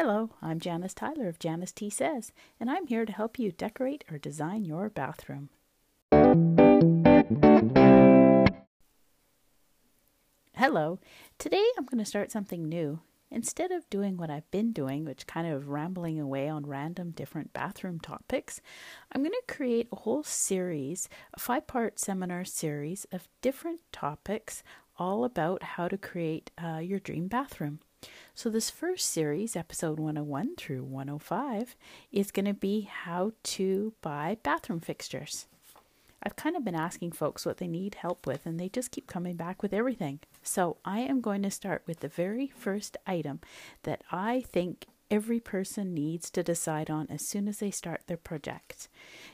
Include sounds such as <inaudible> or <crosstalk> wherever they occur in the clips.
Hello, I'm Janice Tyler of Janice T Says, and I'm here to help you decorate or design your bathroom. Hello, today I'm going to start something new. Instead of doing what I've been doing, which kind of rambling away on random different bathroom topics, I'm going to create a whole series, a five part seminar series of different topics all about how to create uh, your dream bathroom. So, this first series, episode 101 through 105, is going to be how to buy bathroom fixtures. I've kind of been asking folks what they need help with, and they just keep coming back with everything. So, I am going to start with the very first item that I think every person needs to decide on as soon as they start their project.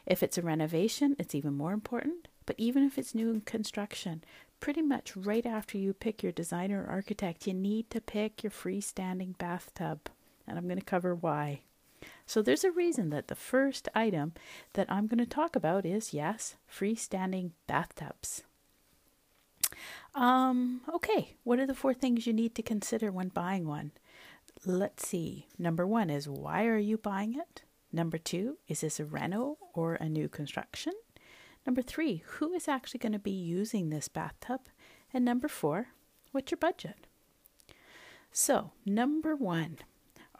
If it's a renovation, it's even more important, but even if it's new construction, pretty much right after you pick your designer or architect, you need to pick your freestanding bathtub. And I'm going to cover why. So there's a reason that the first item that I'm going to talk about is yes, freestanding bathtubs. Um, okay, what are the four things you need to consider when buying one? Let's see. Number one is why are you buying it? Number two, is this a reno or a new construction? Number three, who is actually going to be using this bathtub? And number four, what's your budget? So, number one,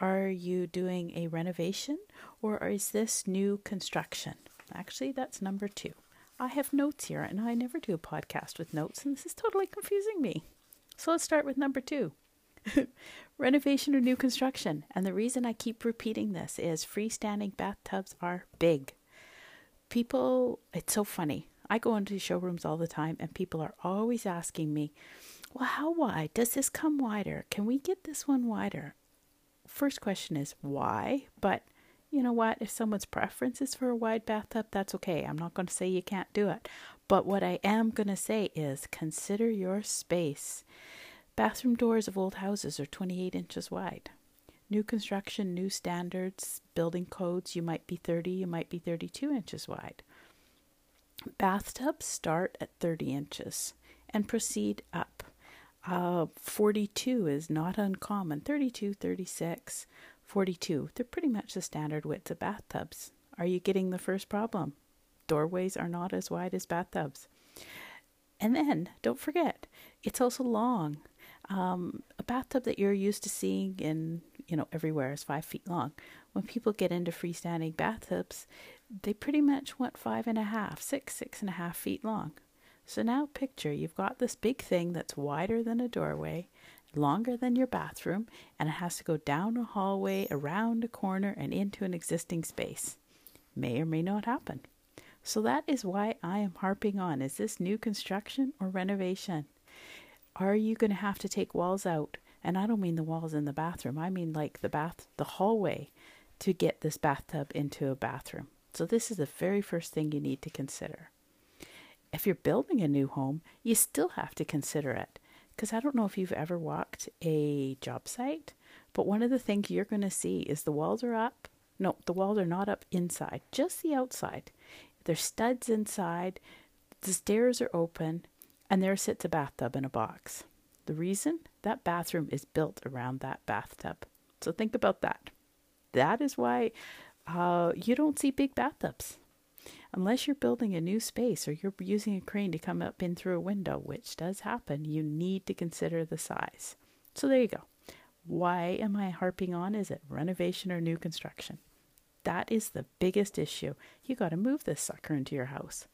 are you doing a renovation or is this new construction? Actually, that's number two. I have notes here and I never do a podcast with notes, and this is totally confusing me. So let's start with number two <laughs> renovation or new construction. And the reason I keep repeating this is freestanding bathtubs are big. People, it's so funny. I go into showrooms all the time and people are always asking me, well, how wide? Does this come wider? Can we get this one wider? first question is why, but you know what? If someone's preference is for a wide bathtub, that's okay. I'm not going to say you can't do it. But what I am going to say is consider your space. Bathroom doors of old houses are 28 inches wide. New construction, new standards, building codes, you might be 30, you might be 32 inches wide. Bathtubs start at 30 inches and proceed up. Uh, 42 is not uncommon. 32, 36, 42. They're pretty much the standard widths of bathtubs. Are you getting the first problem? Doorways are not as wide as bathtubs. And then, don't forget, it's also long. Um, a bathtub that you're used to seeing in, you know, everywhere is five feet long. When people get into freestanding bathtubs, they pretty much want five and a half, six, six and a half feet long. So now picture you've got this big thing that's wider than a doorway, longer than your bathroom, and it has to go down a hallway, around a corner, and into an existing space. May or may not happen. So that is why I am harping on is this new construction or renovation? Are you going to have to take walls out? And I don't mean the walls in the bathroom. I mean like the bath the hallway to get this bathtub into a bathroom. So this is the very first thing you need to consider if you're building a new home, you still have to consider it. Because I don't know if you've ever walked a job site, but one of the things you're going to see is the walls are up. No, the walls are not up inside, just the outside. There's studs inside, the stairs are open, and there sits a bathtub in a box. The reason? That bathroom is built around that bathtub. So think about that. That is why uh, you don't see big bathtubs unless you're building a new space or you're using a crane to come up in through a window, which does happen, you need to consider the size. So there you go. Why am I harping on? Is it renovation or new construction? That is the biggest issue. You got to move this sucker into your house.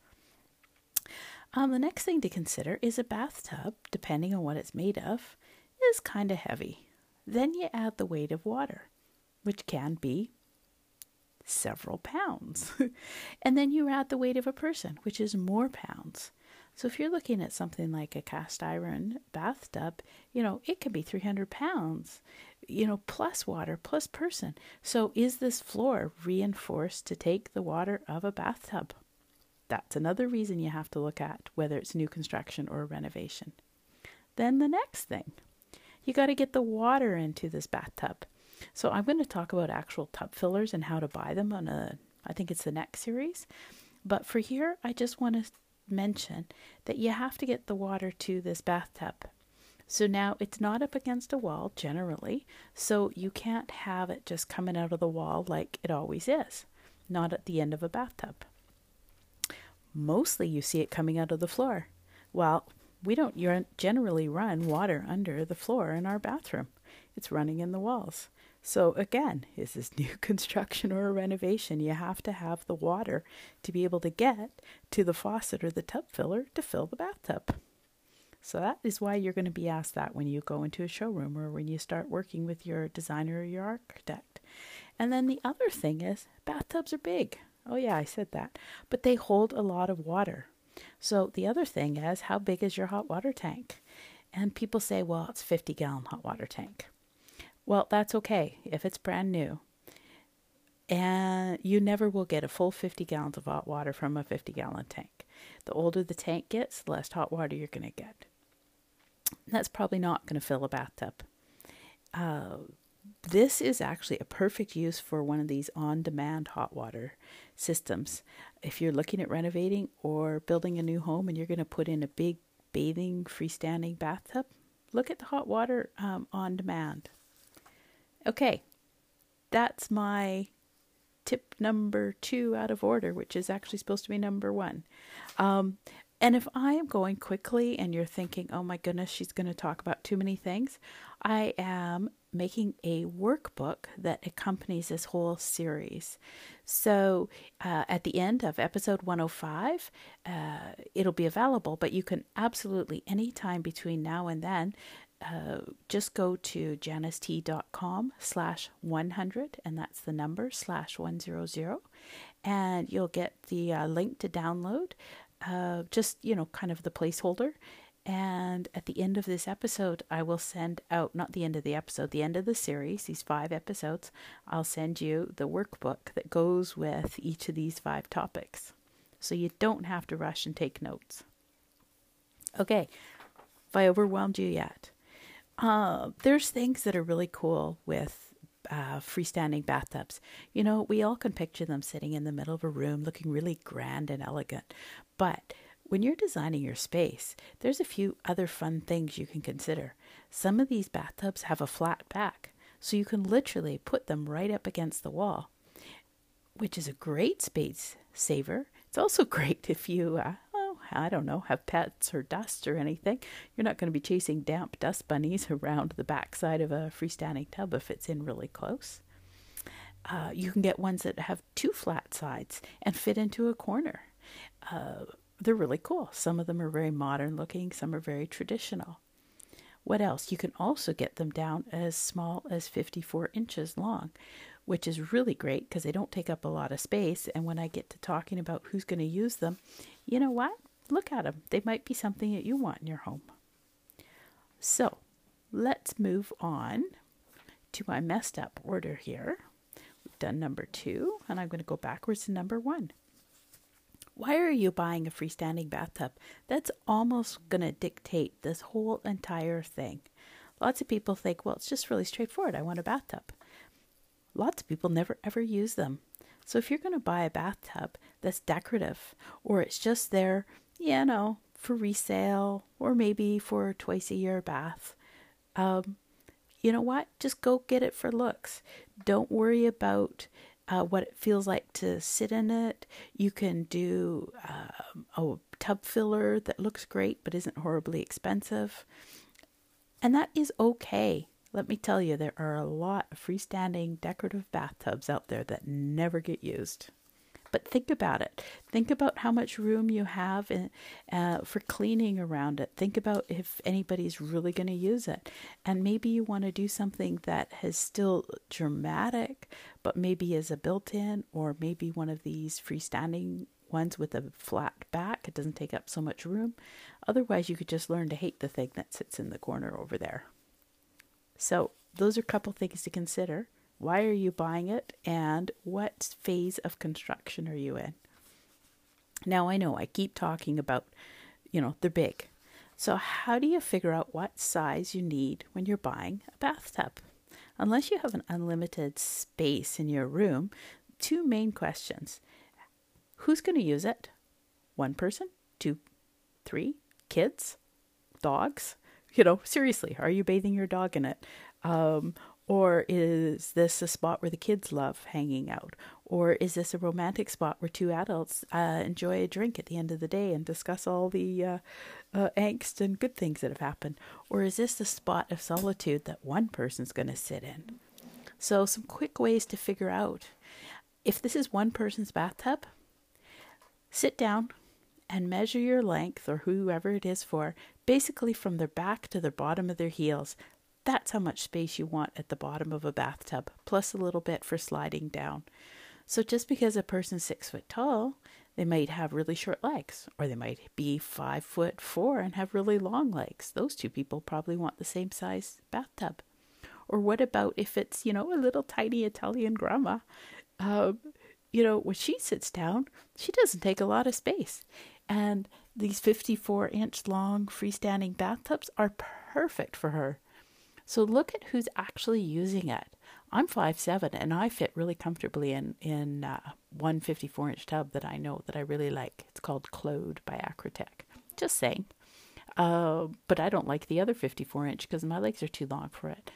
Um, the next thing to consider is a bathtub, depending on what it's made of, is kind of heavy. Then you add the weight of water, which can be several pounds. <laughs> and then you add the weight of a person, which is more pounds. So if you're looking at something like a cast iron bathtub, you know, it could be 300 pounds, you know, plus water, plus person. So is this floor reinforced to take the water of a bathtub? That's another reason you have to look at whether it's new construction or renovation. Then the next thing, you got to get the water into this bathtub. So I'm going to talk about actual tub fillers and how to buy them on a I think it's the next series. But for here, I just want to mention that you have to get the water to this bathtub. So now it's not up against a wall generally, so you can't have it just coming out of the wall like it always is, not at the end of a bathtub. Mostly you see it coming out of the floor. Well, we don't generally run water under the floor in our bathroom. It's running in the walls. So again, <laughs> is this new <laughs> construction or a renovation? You have to have the water to be able to get to the faucet or the tub filler to fill the bathtub. So that is why you're going to be asked that when you go into a showroom or when you start working with your designer or your architect. And then the other thing is bathtubs are big. Oh yeah, I said that. But they hold a lot of water. So the other thing is how big is your hot water tank? And people say, well, it's 50 gallon hot water tank. Well, that's okay if it's brand new. And you never will get a full 50 gallons of hot water from a 50 gallon tank. The older the tank gets, the less hot water you're going to get. That's probably not going to fill a bathtub. Uh, this is actually a perfect use for one of these on demand hot water systems. If you're looking at renovating or building a new home and you're going to put in a big bathing freestanding bathtub, look at the hot water um, on demand. Okay, that's my tip number two out of order, which is actually supposed to be number one. Um, and if I am going quickly and you're thinking, oh my goodness, she's going to talk about too many things, I am making a workbook that accompanies this whole series. So uh, at the end of episode 105, uh, it'll be available, but you can absolutely, anytime between now and then, uh, just go to janicet.com slash 100 and that's the number slash 100 and you'll get the uh, link to download uh, just you know kind of the placeholder. And at the end of this episode i will send out not the end of the episode the end of the series these five episodes i'll send you the workbook that goes with each of these five topics. So you don't have to rush and take notes. Okay. If i overwhelmed you yet? Uh, there's things that are really cool with uh, freestanding bathtubs. You know, we all can picture them sitting in the middle of a room looking really grand and elegant. But when you're designing your space, there's a few other fun things you can consider. Some of these bathtubs have a flat back, so you can literally put them right up against the wall, which is a great space saver. It's also <laughs> great if you uh, I don't know, have pets or dust or anything. You're not going to be chasing damp dust bunnies <laughs> around the backside of a freestanding tub if it's in really close. Uh, you can get ones that have two flat sides and fit into a corner. Uh, they're really cool. Some of them are very modern looking, some are very traditional. What else? You can also get them down as small as 54 inches long, which is really great because they don't take up a lot of space. And when I get to talking about who's going to use them, you know what? Look at them. They might be something that you want in your home. So let's move on to my messed up order here. We've done number two, and I'm going to go backwards to number one. Why are you buying a freestanding bathtub? That's almost going to dictate this whole entire thing. Lots of people think, well, it's just really straightforward. I want a bathtub. Lots of people never ever use them. So if you're going to buy a bathtub that's decorative or it's just there you know, for resale or maybe for twice a year bath. Um, you know what? Just go get it for looks. Don't worry about uh, what it feels like to sit in it. You can do um, a tub filler that looks great but isn't horribly expensive. And that is okay. Let me tell you, there are a lot of freestanding decorative bathtubs out there that never get used. But think about it. Think about how much room you have in, uh, for cleaning around it. Think about if anybody's really going to use it. And maybe you want to do something that is still dramatic, but maybe is a built in, or maybe one of these freestanding ones with a flat back. It doesn't take up so much room. Otherwise, you could just learn to hate the thing that sits in the corner over there. So, those are a couple things to consider. Why are you buying it? And what phase of construction are you in? Now, I know I keep talking about, you know, they're big. So, how do you figure out what size you need when you're buying a bathtub? Unless you have an unlimited space in your room, two main questions Who's going to use it? One person? Two? Three? Kids? Dogs? You know, seriously, are you bathing your dog in it? Um, or is this a spot where the kids love hanging out? Or is this a romantic spot where two adults uh, enjoy a drink at the end of the day and discuss all the uh, uh, angst and good things that have happened? Or is this the spot of solitude that one person's going to sit in? So, some quick ways to figure out if this is one person's bathtub, sit down and measure your length or whoever it is for, basically from their back to the bottom of their heels. That's how much space you want at the bottom of a bathtub, plus a little bit for sliding down. So just because a person's six foot tall, they might have really short legs, or they might be five foot four and have really long legs. Those two people probably want the same size bathtub. Or what about if it's, you know, a little tiny Italian grandma? Um, you know, when she sits down, she doesn't take a lot of space. And these 54 inch long freestanding bathtubs are perfect for her. So look at who's actually using it. I'm five seven, and I fit really comfortably in in uh, one 54 inch tub that I know that I really like. It's called Claude by Acrotech. Just saying. Uh, but I don't like the other 54 inch because my legs are too long for it.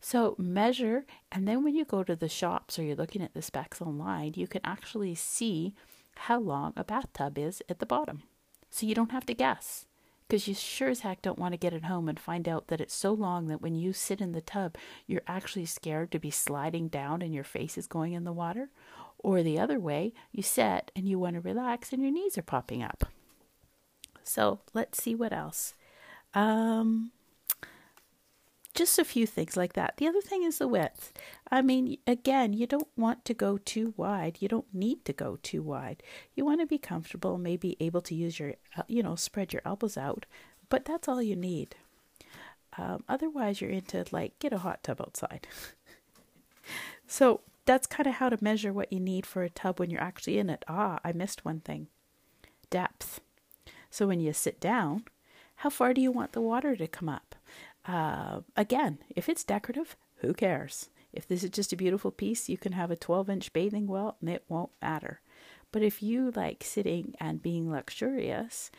So measure, and then when you go to the shops or you're looking at the specs online, you can actually see how long a bathtub is at the bottom. So you don't have to guess because you sure as heck don't want to get it home and find out that it's so long that when you sit in the tub, you're actually scared to be sliding down and your face is going in the water. Or the other way, you sit and you want to relax and your knees are popping up. So let's see what else. Um, just a few things like that. The other thing is the width. I mean, again, you don't want to go too wide. You don't need to go too wide. You want to be comfortable, maybe able to use your, uh, you know, spread your elbows out, but that's all you need. Um, otherwise, you're into like get a hot tub outside. <laughs> so that's kind of how to measure what you need for a tub when you're actually in it. Ah, I missed one thing depth. So when you sit down, how far do you want the water to come up? Uh, again, if it's decorative, who cares? If this is just a beautiful piece, you can have a 12 inch bathing well and it won't matter. But if you like sitting and being luxurious,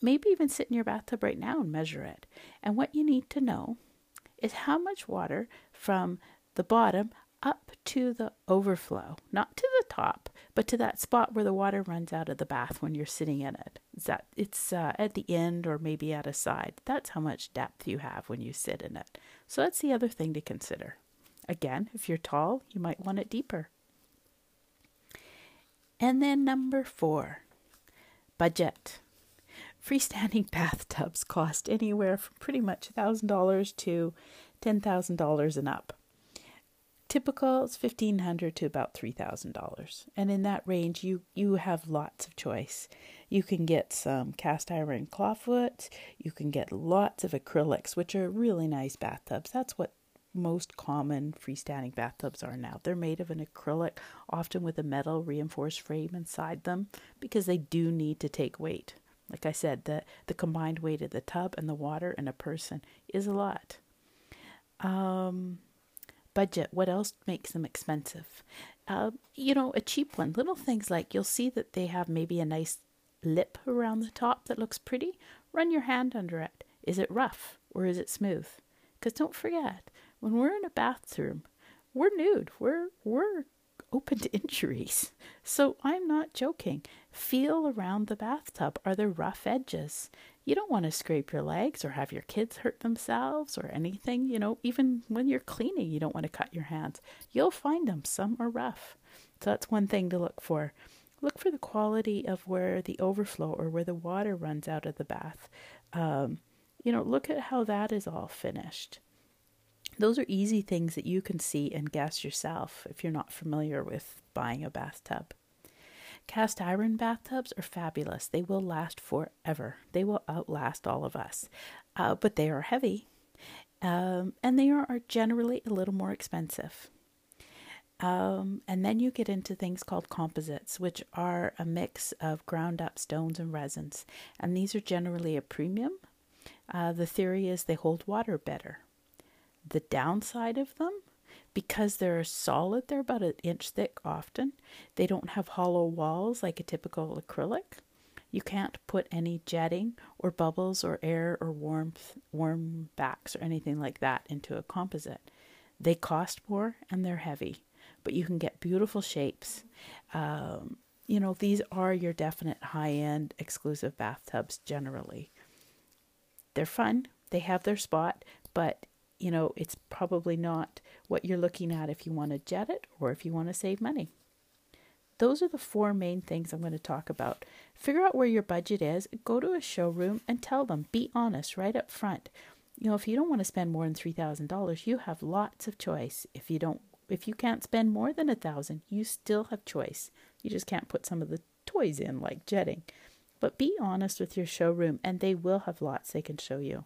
maybe even sit in your bathtub right now and measure it. And what you need to know is how much water from the bottom up to the overflow, not to the top, but to that spot where the water runs out of the bath when you're sitting in it. Is that it's uh, at the end or maybe at a side. That's how much depth you have when you sit in it. So that's the other thing to consider. Again, if you're tall, you might want it deeper. And then number four, budget. Freestanding <laughs> bathtubs cost anywhere from pretty much $1,000 to $10,000 and up. Typical is fifteen hundred to about three thousand dollars, and in that range, you you have lots of choice. You can get some cast iron clawfoot. You can get lots of acrylics, which are really nice bathtubs. That's what most common freestanding bathtubs are now. They're made of an acrylic, often with a metal reinforced frame inside them, because they do need to take weight. Like I said, the the combined weight of the tub and the water and a person is a lot. Um, budget, what else makes them expensive? Uh, you know, a cheap one, little things like you'll see that they have maybe a nice lip around the top that looks pretty. Run your hand under it. Is it rough or is it smooth? Because don't forget, when we're in a bathroom, we're nude. We're we're open to injuries. So I'm not joking. Feel around the bathtub. Are there rough edges? You don't want to scrape your legs or have your kids hurt themselves or anything. You know, even when you're cleaning, you don't want to cut your hands. You'll find them. Some are rough. So that's one thing to look for. Look for the quality of where the overflow or where the water runs out of the bath. Um, you know, look at how that is all finished. Those are easy things that you can see and guess yourself if you're not familiar with buying a bathtub. Cast iron bathtubs are fabulous. They will last forever. They will outlast all of us. Uh, but they are heavy um, and they are, generally a little more expensive. Um, and then you get into things called composites, which are a mix of ground up stones and resins. And these are generally a premium. Uh, the theory is they hold water better. The downside of them because they're solid, they're about an inch thick often. They don't have hollow walls like a typical acrylic. You can't put any jetting or bubbles or air or warmth, warm backs or anything like that into a composite. They cost more and they're heavy, but you can get beautiful shapes. Um, you know, these are your definite high end exclusive bathtubs generally. They're fun, they have their spot, but you know, it's probably not what you're looking at if you want to jet it or if you want to save money. Those are the four main things I'm going to talk about. Figure out where your budget is, go to a showroom and tell them, be honest right up front. You know, if you don't want to spend more than $3,000, you have lots of choice. If you don't if you can't spend more than a 1000, you still have choice. You just can't put some of the toys in like jetting. But be honest with your showroom and they will have lots they can show you.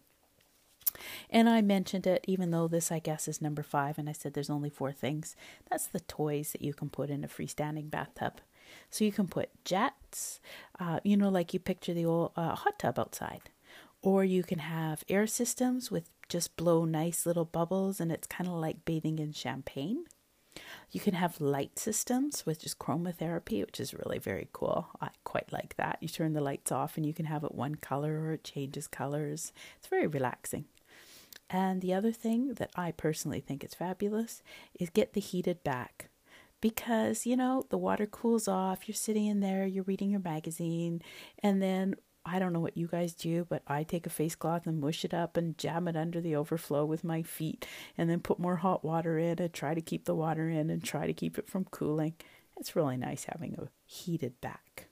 And I mentioned it, even though this, I guess, is number five, and I said there's only four things. That's the toys that you can put in a freestanding bathtub. So you can put jets, uh, you know, like you picture the old uh, hot tub outside. Or you can have air systems with just blow nice little bubbles, and it's kind of like bathing in champagne. You can have light systems with just chromotherapy, which is really very cool. I quite like that. You turn the lights off and you can have it one color or it changes colors. It's very relaxing. And the other thing that I personally think is fabulous is get the heated back. Because, you know, the water cools off, you're sitting in there, you're reading your magazine, and then I don't know what you guys do, but I take a face cloth and mush it up and jam it under the overflow with my feet and then put more hot water in and try to keep the water in and try to keep it from cooling. It's really nice having a heated back.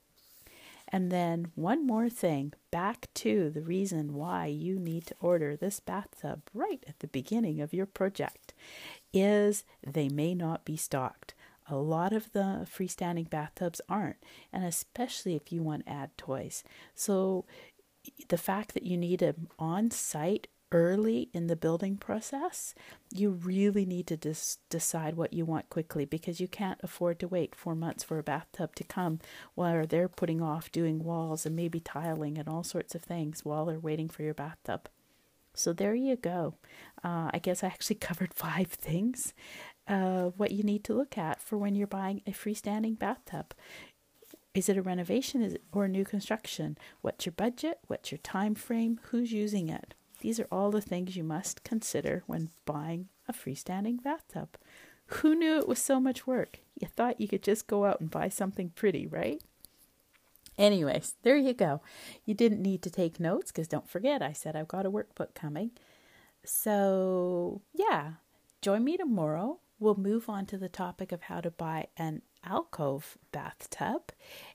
And then one more thing, back to the reason why you need to order this bathtub right at the beginning of your project is they may not be stocked. A lot of the freestanding bathtubs aren't, and especially if you want to add toys. So the fact that you need them on site early in the building process, you really need to dis- decide what you want quickly because you can't afford to wait four months for a bathtub to come while they're putting off doing walls and maybe tiling and all sorts of things while they're waiting for your bathtub. So there you go. Uh, I guess I actually <laughs> covered five things. Uh, what you need to look at for when you're buying a freestanding bathtub. Is it a renovation or a new construction? What's your budget? What's your time frame? Who's using it? These are all the things you must consider when buying a freestanding bathtub. Who knew it was so much work? You thought you could just go out and buy something pretty, right? Anyways, there you go. You didn't need to take notes because don't forget, I said I've got a workbook coming. So, yeah, join me tomorrow. We'll move on to the topic of how to buy an alcove bathtub.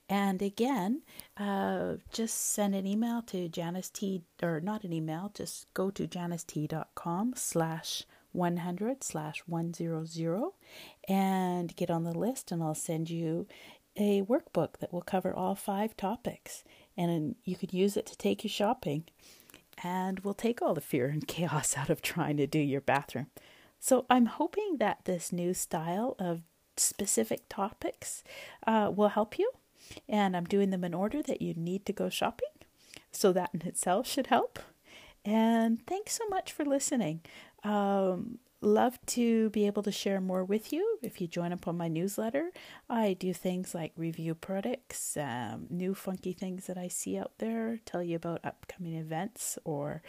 And again, uh, just send an email to Janice T, or not an email, just go to janicet.com slash 100 slash 100 and get on the list and I'll send you a workbook that will cover all five topics. And you could use it to take you shopping and we'll take all the fear and <laughs> chaos out of trying to do your bathroom. So I'm hoping that this new style of specific topics uh, will help you. And I'm doing them in order that you need to go shopping. So that in itself should help. And thanks so much for listening. Um, love to be able to share more with you if you join up on my newsletter. I do things like review products, um, new funky things that I see out there, tell you about upcoming events or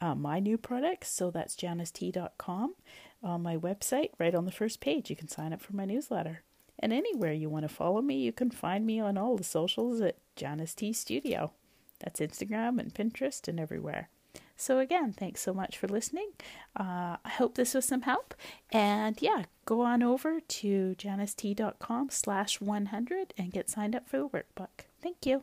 uh, my new products. So that's janicet.com on my website, right on the first page. You can sign up for my newsletter. And anywhere you want to follow me, you can find me on all the socials at Janice T Studio. That's Instagram and Pinterest and everywhere. So again, thanks so much for listening. Uh, I hope this was some help. And yeah, go on over to janicet.com slash 100 and get signed up for the workbook. Thank you.